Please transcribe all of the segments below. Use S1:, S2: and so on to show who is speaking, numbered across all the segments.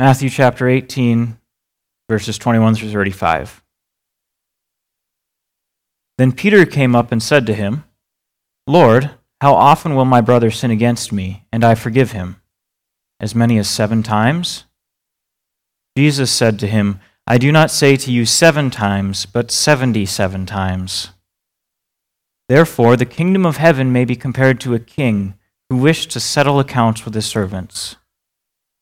S1: Matthew chapter 18, verses 21 through 35. Then Peter came up and said to him, Lord, how often will my brother sin against me, and I forgive him? As many as seven times? Jesus said to him, I do not say to you seven times, but seventy seven times. Therefore, the kingdom of heaven may be compared to a king who wished to settle accounts with his servants.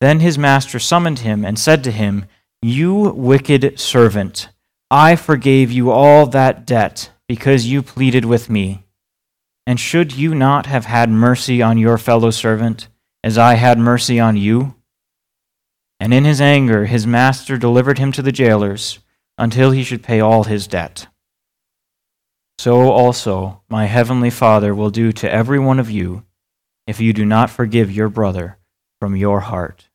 S1: Then his master summoned him and said to him, You wicked servant, I forgave you all that debt because you pleaded with me. And should you not have had mercy on your fellow servant, as I had mercy on you? And in his anger, his master delivered him to the jailers until he should pay all his debt. So also my heavenly Father will do to every one of you if you do not forgive your brother from your heart.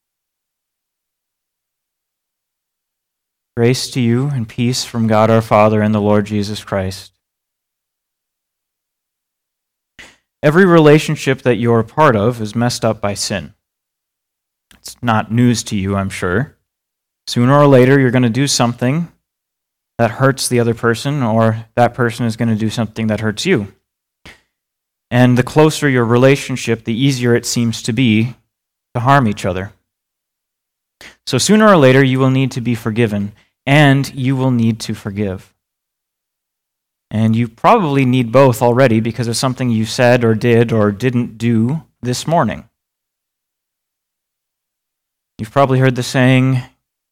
S1: Grace to you and peace from God our Father and the Lord Jesus Christ. Every relationship that you're a part of is messed up by sin. It's not news to you, I'm sure. Sooner or later, you're going to do something that hurts the other person, or that person is going to do something that hurts you. And the closer your relationship, the easier it seems to be to harm each other. So sooner or later, you will need to be forgiven, and you will need to forgive. And you probably need both already because of something you said or did or didn't do this morning. You've probably heard the saying,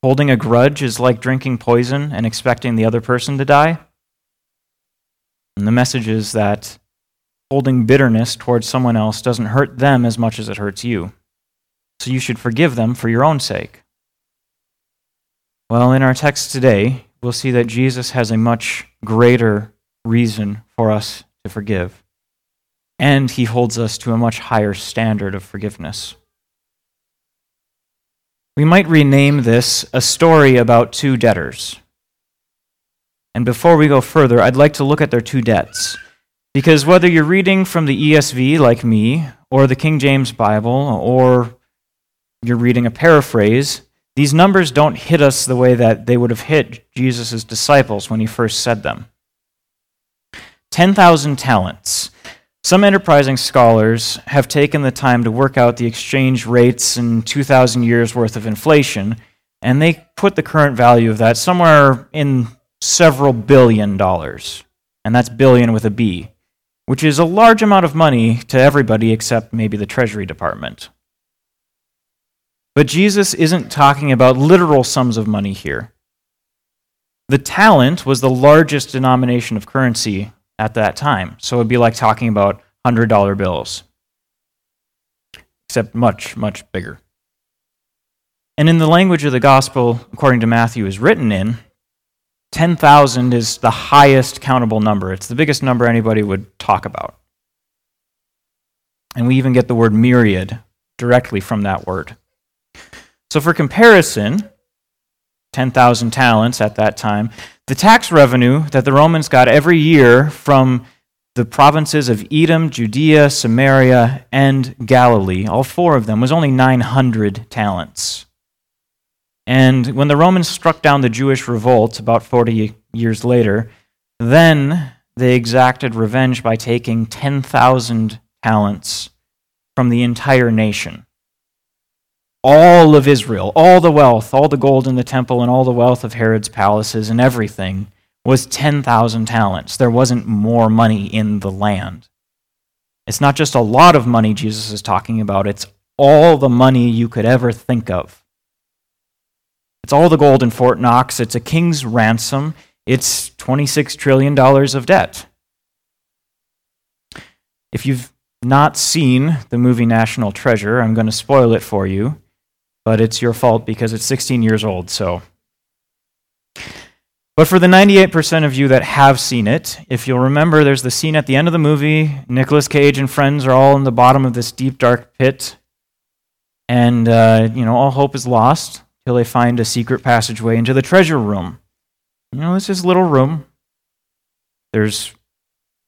S1: holding a grudge is like drinking poison and expecting the other person to die. And the message is that holding bitterness towards someone else doesn't hurt them as much as it hurts you. So you should forgive them for your own sake. Well, in our text today, we'll see that Jesus has a much greater reason for us to forgive. And he holds us to a much higher standard of forgiveness. We might rename this a story about two debtors. And before we go further, I'd like to look at their two debts. Because whether you're reading from the ESV like me, or the King James Bible, or you're reading a paraphrase, these numbers don't hit us the way that they would have hit Jesus' disciples when he first said them. 10,000 talents. Some enterprising scholars have taken the time to work out the exchange rates and 2,000 years worth of inflation, and they put the current value of that somewhere in several billion dollars. And that's billion with a B, which is a large amount of money to everybody except maybe the Treasury Department. But Jesus isn't talking about literal sums of money here. The talent was the largest denomination of currency at that time. So it'd be like talking about $100 bills, except much, much bigger. And in the language of the gospel, according to Matthew, is written in, 10,000 is the highest countable number. It's the biggest number anybody would talk about. And we even get the word myriad directly from that word. So, for comparison, 10,000 talents at that time, the tax revenue that the Romans got every year from the provinces of Edom, Judea, Samaria, and Galilee, all four of them, was only 900 talents. And when the Romans struck down the Jewish revolt about 40 years later, then they exacted revenge by taking 10,000 talents from the entire nation. All of Israel, all the wealth, all the gold in the temple, and all the wealth of Herod's palaces and everything was 10,000 talents. There wasn't more money in the land. It's not just a lot of money Jesus is talking about, it's all the money you could ever think of. It's all the gold in Fort Knox, it's a king's ransom, it's $26 trillion of debt. If you've not seen the movie National Treasure, I'm going to spoil it for you, but it's your fault because it's 16 years old, so. But for the 98% of you that have seen it, if you'll remember, there's the scene at the end of the movie. Nicolas Cage and friends are all in the bottom of this deep, dark pit. And, uh, you know, all hope is lost till they find a secret passageway into the treasure room. You know, it's this little room. There's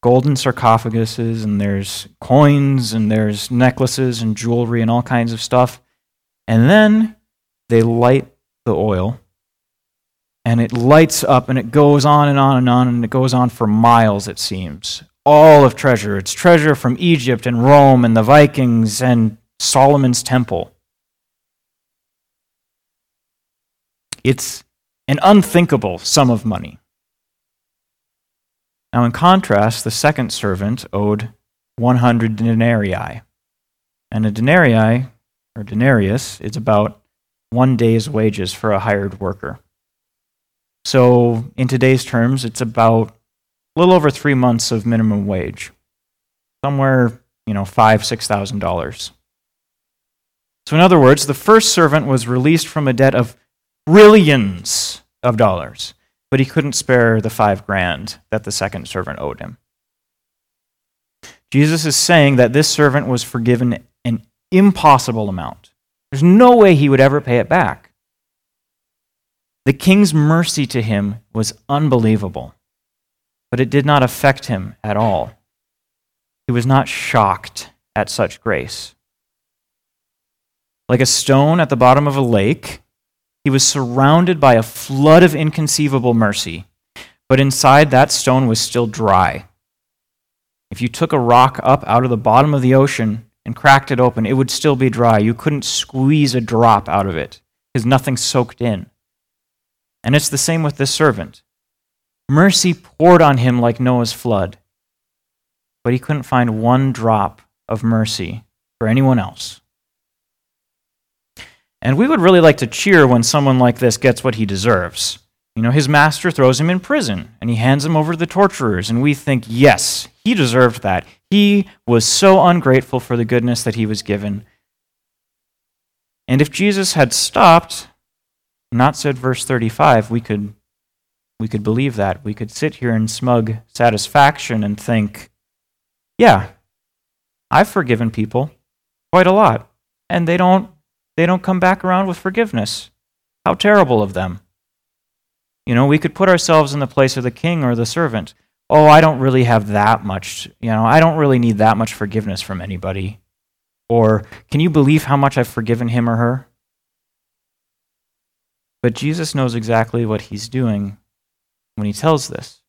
S1: golden sarcophaguses, and there's coins, and there's necklaces and jewelry and all kinds of stuff. And then they light the oil, and it lights up, and it goes on and on and on, and it goes on for miles, it seems. All of treasure. It's treasure from Egypt and Rome and the Vikings and Solomon's temple. It's an unthinkable sum of money. Now, in contrast, the second servant owed 100 denarii. And a denarii, or denarius, is about one day's wages for a hired worker. So, in today's terms, it's about a little over three months of minimum wage, somewhere, you know, five, six thousand dollars. So, in other words, the first servant was released from a debt of trillions of dollars but he couldn't spare the five grand that the second servant owed him. Jesus is saying that this servant was forgiven an impossible amount. There's no way he would ever pay it back. The king's mercy to him was unbelievable, but it did not affect him at all. He was not shocked at such grace. Like a stone at the bottom of a lake, he was surrounded by a flood of inconceivable mercy, but inside that stone was still dry. If you took a rock up out of the bottom of the ocean and cracked it open, it would still be dry. You couldn't squeeze a drop out of it because nothing soaked in. And it's the same with this servant. Mercy poured on him like Noah's flood, but he couldn't find one drop of mercy for anyone else. And we would really like to cheer when someone like this gets what he deserves. You know, his master throws him in prison and he hands him over to the torturers, and we think, yes, he deserved that. He was so ungrateful for the goodness that he was given. And if Jesus had stopped, not said verse 35, we could we could believe that. We could sit here in smug satisfaction and think, yeah, I've forgiven people quite a lot, and they don't they don't come back around with forgiveness. How terrible of them. You know, we could put ourselves in the place of the king or the servant. Oh, I don't really have that much, you know, I don't really need that much forgiveness from anybody. Or, can you believe how much I've forgiven him or her? But Jesus knows exactly what he's doing when he tells this.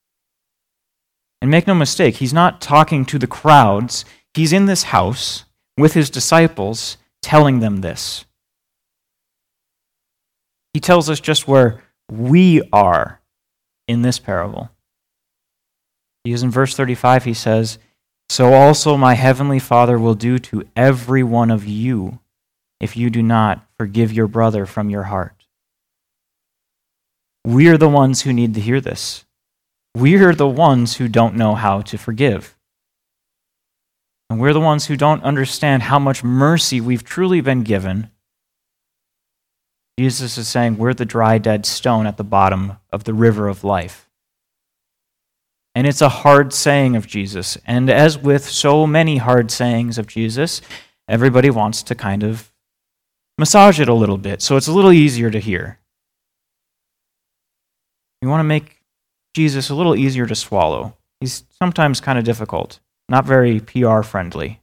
S1: And make no mistake, he's not talking to the crowds. He's in this house with his disciples telling them this. He tells us just where we are in this parable. Because in verse 35, he says, So also my heavenly Father will do to every one of you if you do not forgive your brother from your heart. We're the ones who need to hear this. We're the ones who don't know how to forgive. And we're the ones who don't understand how much mercy we've truly been given Jesus is saying, We're the dry, dead stone at the bottom of the river of life. And it's a hard saying of Jesus. And as with so many hard sayings of Jesus, everybody wants to kind of massage it a little bit so it's a little easier to hear. You want to make Jesus a little easier to swallow. He's sometimes kind of difficult, not very PR friendly.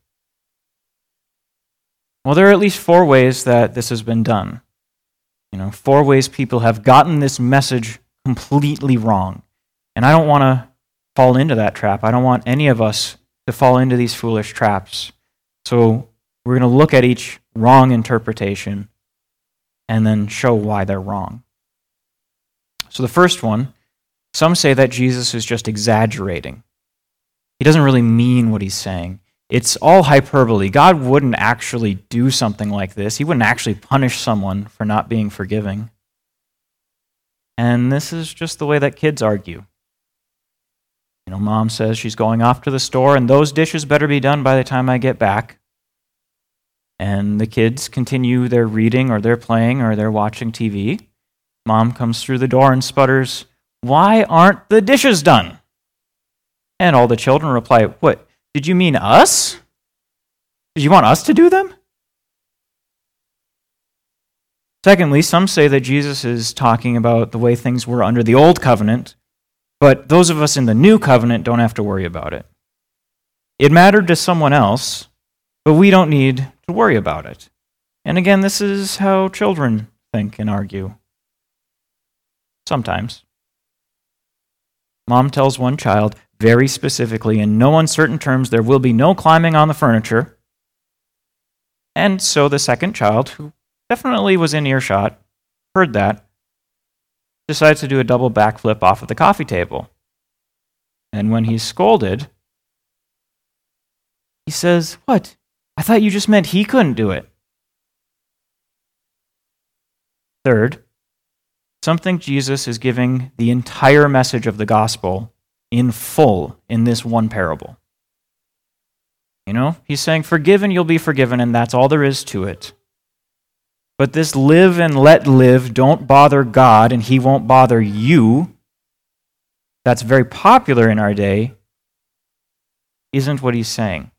S1: Well, there are at least four ways that this has been done. You know, four ways people have gotten this message completely wrong. And I don't want to fall into that trap. I don't want any of us to fall into these foolish traps. So we're going to look at each wrong interpretation and then show why they're wrong. So the first one, some say that Jesus is just exaggerating. He doesn't really mean what he's saying. It's all hyperbole. God wouldn't actually do something like this. He wouldn't actually punish someone for not being forgiving. And this is just the way that kids argue. You know, mom says she's going off to the store, and those dishes better be done by the time I get back. And the kids continue their reading, or they're playing, or they're watching TV. Mom comes through the door and sputters, Why aren't the dishes done? And all the children reply, What? Did you mean us? Did you want us to do them? Secondly, some say that Jesus is talking about the way things were under the old covenant, but those of us in the new covenant don't have to worry about it. It mattered to someone else, but we don't need to worry about it. And again, this is how children think and argue. Sometimes. Mom tells one child, very specifically, in no uncertain terms, there will be no climbing on the furniture. And so the second child, who definitely was in earshot, heard that, decides to do a double backflip off of the coffee table. And when he's scolded, he says, What? I thought you just meant he couldn't do it. Third, something Jesus is giving the entire message of the gospel in full in this one parable. You know, he's saying, Forgiven, you'll be forgiven, and that's all there is to it. But this live and let live, don't bother God, and he won't bother you, that's very popular in our day, isn't what he's saying.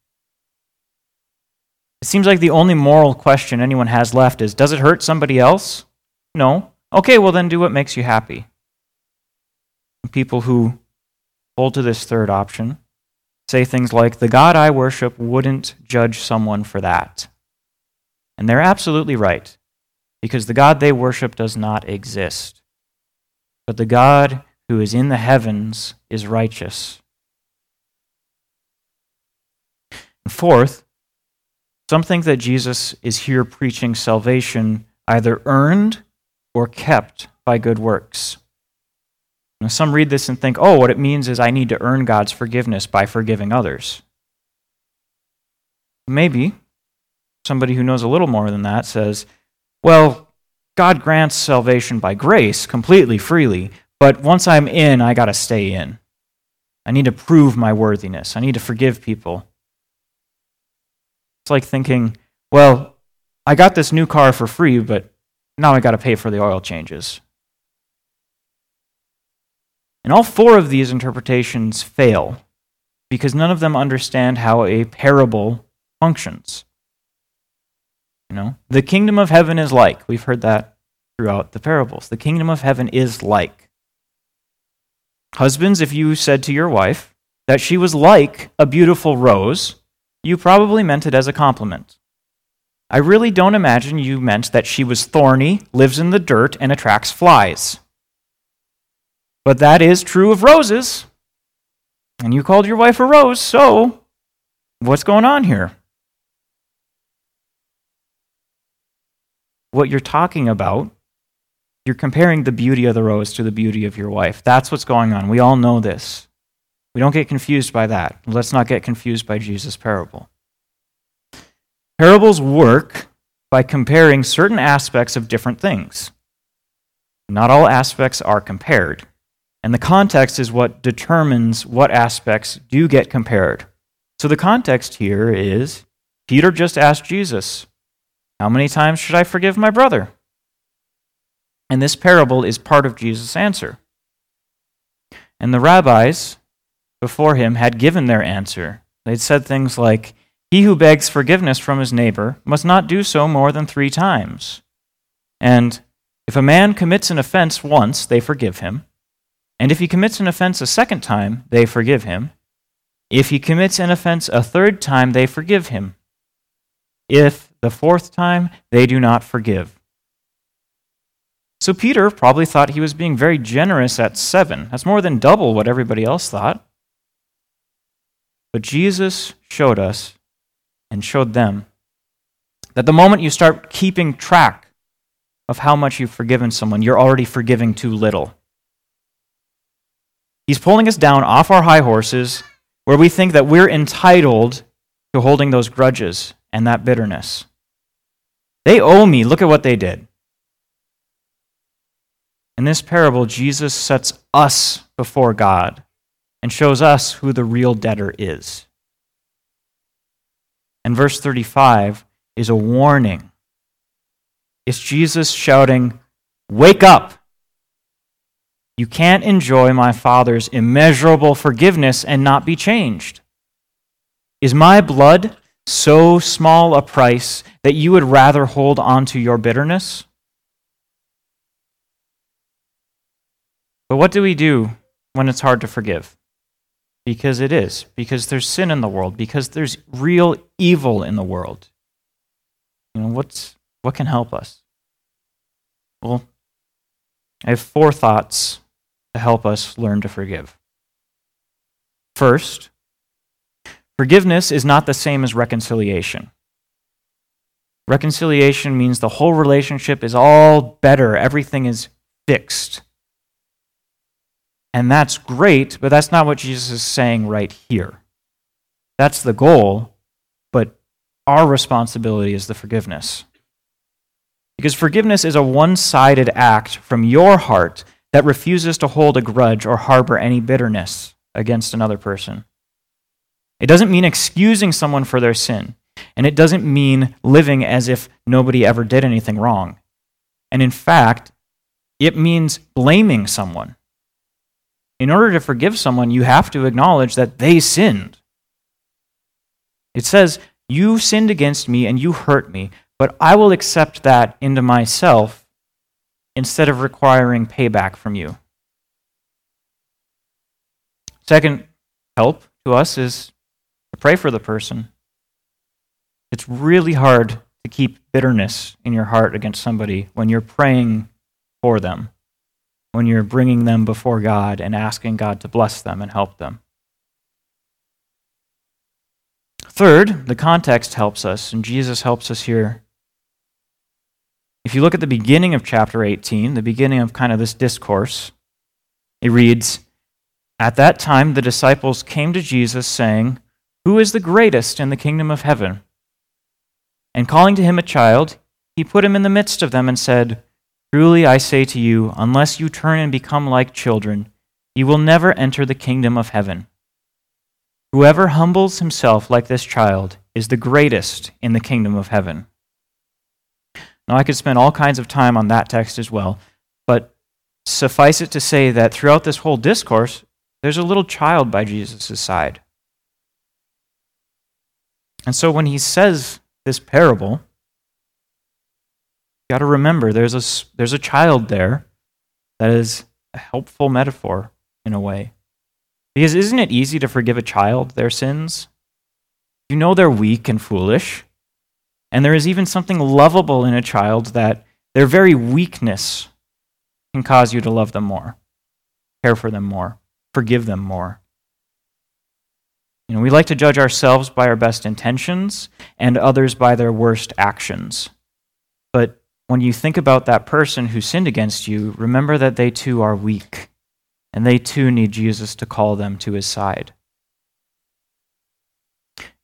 S1: It seems like the only moral question anyone has left is Does it hurt somebody else? No. Okay, well, then do what makes you happy. People who hold to this third option say things like, The God I worship wouldn't judge someone for that. And they're absolutely right, because the God they worship does not exist. But the God who is in the heavens is righteous. And fourth, some think that Jesus is here preaching salvation either earned or kept by good works. Now, some read this and think, oh, what it means is I need to earn God's forgiveness by forgiving others. Maybe somebody who knows a little more than that says, well, God grants salvation by grace completely freely, but once I'm in, I got to stay in. I need to prove my worthiness. I need to forgive people. It's like thinking, well, I got this new car for free, but now I got to pay for the oil changes. And all four of these interpretations fail because none of them understand how a parable functions. You know, the kingdom of heaven is like. We've heard that throughout the parables. The kingdom of heaven is like. Husbands, if you said to your wife that she was like a beautiful rose, you probably meant it as a compliment. I really don't imagine you meant that she was thorny, lives in the dirt, and attracts flies. But that is true of roses. And you called your wife a rose, so what's going on here? What you're talking about, you're comparing the beauty of the rose to the beauty of your wife. That's what's going on. We all know this. We don't get confused by that. Let's not get confused by Jesus' parable. Parables work by comparing certain aspects of different things. Not all aspects are compared. And the context is what determines what aspects do get compared. So the context here is Peter just asked Jesus, How many times should I forgive my brother? And this parable is part of Jesus' answer. And the rabbis before him had given their answer. They'd said things like, He who begs forgiveness from his neighbor must not do so more than three times. And if a man commits an offense once, they forgive him. And if he commits an offense a second time, they forgive him. If he commits an offense a third time, they forgive him. If the fourth time, they do not forgive. So Peter probably thought he was being very generous at seven. That's more than double what everybody else thought. But Jesus showed us and showed them that the moment you start keeping track of how much you've forgiven someone, you're already forgiving too little. He's pulling us down off our high horses where we think that we're entitled to holding those grudges and that bitterness. They owe me. Look at what they did. In this parable, Jesus sets us before God and shows us who the real debtor is. And verse 35 is a warning. It's Jesus shouting, Wake up! You can't enjoy my Father's immeasurable forgiveness and not be changed. Is my blood so small a price that you would rather hold on to your bitterness? But what do we do when it's hard to forgive? Because it is, because there's sin in the world, because there's real evil in the world. You know, what's, what can help us? Well, I have four thoughts to help us learn to forgive. First, forgiveness is not the same as reconciliation. Reconciliation means the whole relationship is all better, everything is fixed. And that's great, but that's not what Jesus is saying right here. That's the goal, but our responsibility is the forgiveness. Because forgiveness is a one sided act from your heart that refuses to hold a grudge or harbor any bitterness against another person. It doesn't mean excusing someone for their sin, and it doesn't mean living as if nobody ever did anything wrong. And in fact, it means blaming someone. In order to forgive someone, you have to acknowledge that they sinned. It says, You sinned against me and you hurt me, but I will accept that into myself instead of requiring payback from you. Second help to us is pray for the person. It's really hard to keep bitterness in your heart against somebody when you're praying for them when you're bringing them before God and asking God to bless them and help them. Third, the context helps us, and Jesus helps us here. If you look at the beginning of chapter 18, the beginning of kind of this discourse, it reads At that time, the disciples came to Jesus, saying, Who is the greatest in the kingdom of heaven? And calling to him a child, he put him in the midst of them and said, Truly I say to you, unless you turn and become like children, you will never enter the kingdom of heaven. Whoever humbles himself like this child is the greatest in the kingdom of heaven. Now, I could spend all kinds of time on that text as well, but suffice it to say that throughout this whole discourse, there's a little child by Jesus' side. And so when he says this parable, you got to remember there's a, there's a child there that is a helpful metaphor in a way. Because isn't it easy to forgive a child their sins? You know they're weak and foolish. And there is even something lovable in a child that their very weakness can cause you to love them more, care for them more, forgive them more. You know, we like to judge ourselves by our best intentions and others by their worst actions. But when you think about that person who sinned against you, remember that they too are weak, and they too need Jesus to call them to his side.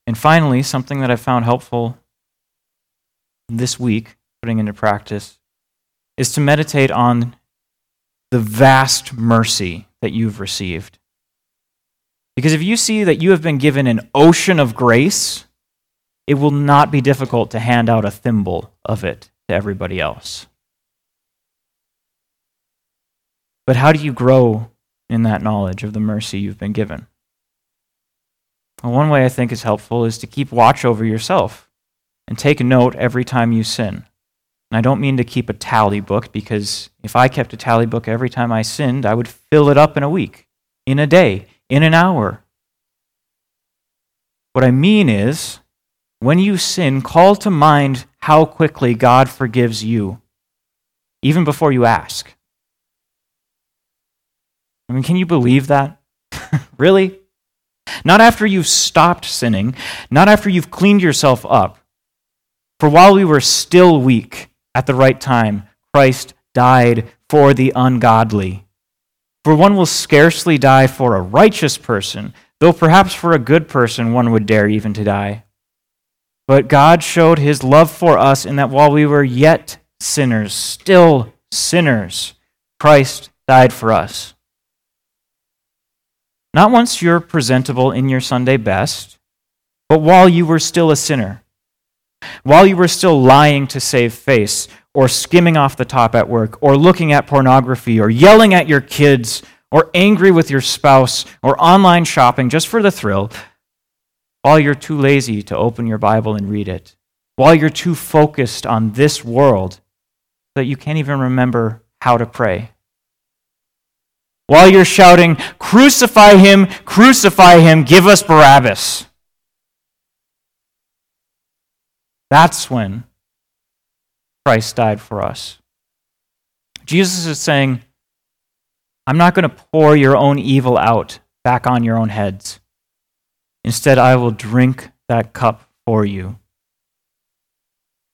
S1: And finally, something that I found helpful this week, putting into practice, is to meditate on the vast mercy that you've received. Because if you see that you have been given an ocean of grace, it will not be difficult to hand out a thimble of it to everybody else. But how do you grow in that knowledge of the mercy you've been given? Well, one way I think is helpful is to keep watch over yourself and take note every time you sin. And I don't mean to keep a tally book because if I kept a tally book every time I sinned, I would fill it up in a week, in a day, in an hour. What I mean is, when you sin, call to mind how quickly God forgives you, even before you ask. I mean, can you believe that? really? Not after you've stopped sinning, not after you've cleaned yourself up. For while we were still weak at the right time, Christ died for the ungodly. For one will scarcely die for a righteous person, though perhaps for a good person one would dare even to die. But God showed his love for us in that while we were yet sinners, still sinners, Christ died for us. Not once you're presentable in your Sunday best, but while you were still a sinner, while you were still lying to save face, or skimming off the top at work, or looking at pornography, or yelling at your kids, or angry with your spouse, or online shopping just for the thrill, while you're too lazy to open your Bible and read it, while you're too focused on this world that you can't even remember how to pray. While you're shouting, Crucify him, crucify him, give us Barabbas. That's when Christ died for us. Jesus is saying, I'm not going to pour your own evil out back on your own heads. Instead, I will drink that cup for you.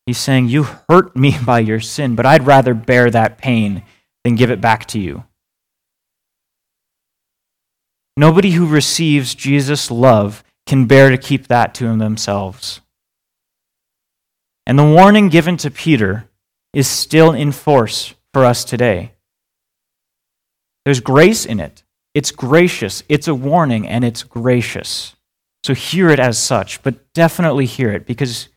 S1: He's saying, You hurt me by your sin, but I'd rather bear that pain than give it back to you. Nobody who receives Jesus' love can bear to keep that to themselves. And the warning given to Peter is still in force for us today. There's grace in it. It's gracious. It's a warning, and it's gracious. So hear it as such, but definitely hear it because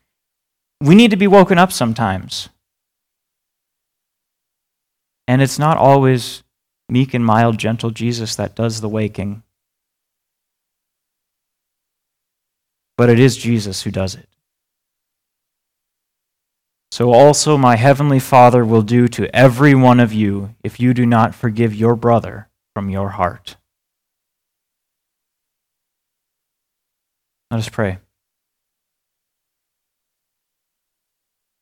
S1: we need to be woken up sometimes. And it's not always meek and mild, gentle Jesus that does the waking, but it is Jesus who does it. So also my heavenly Father will do to every one of you if you do not forgive your brother from your heart. Let us pray.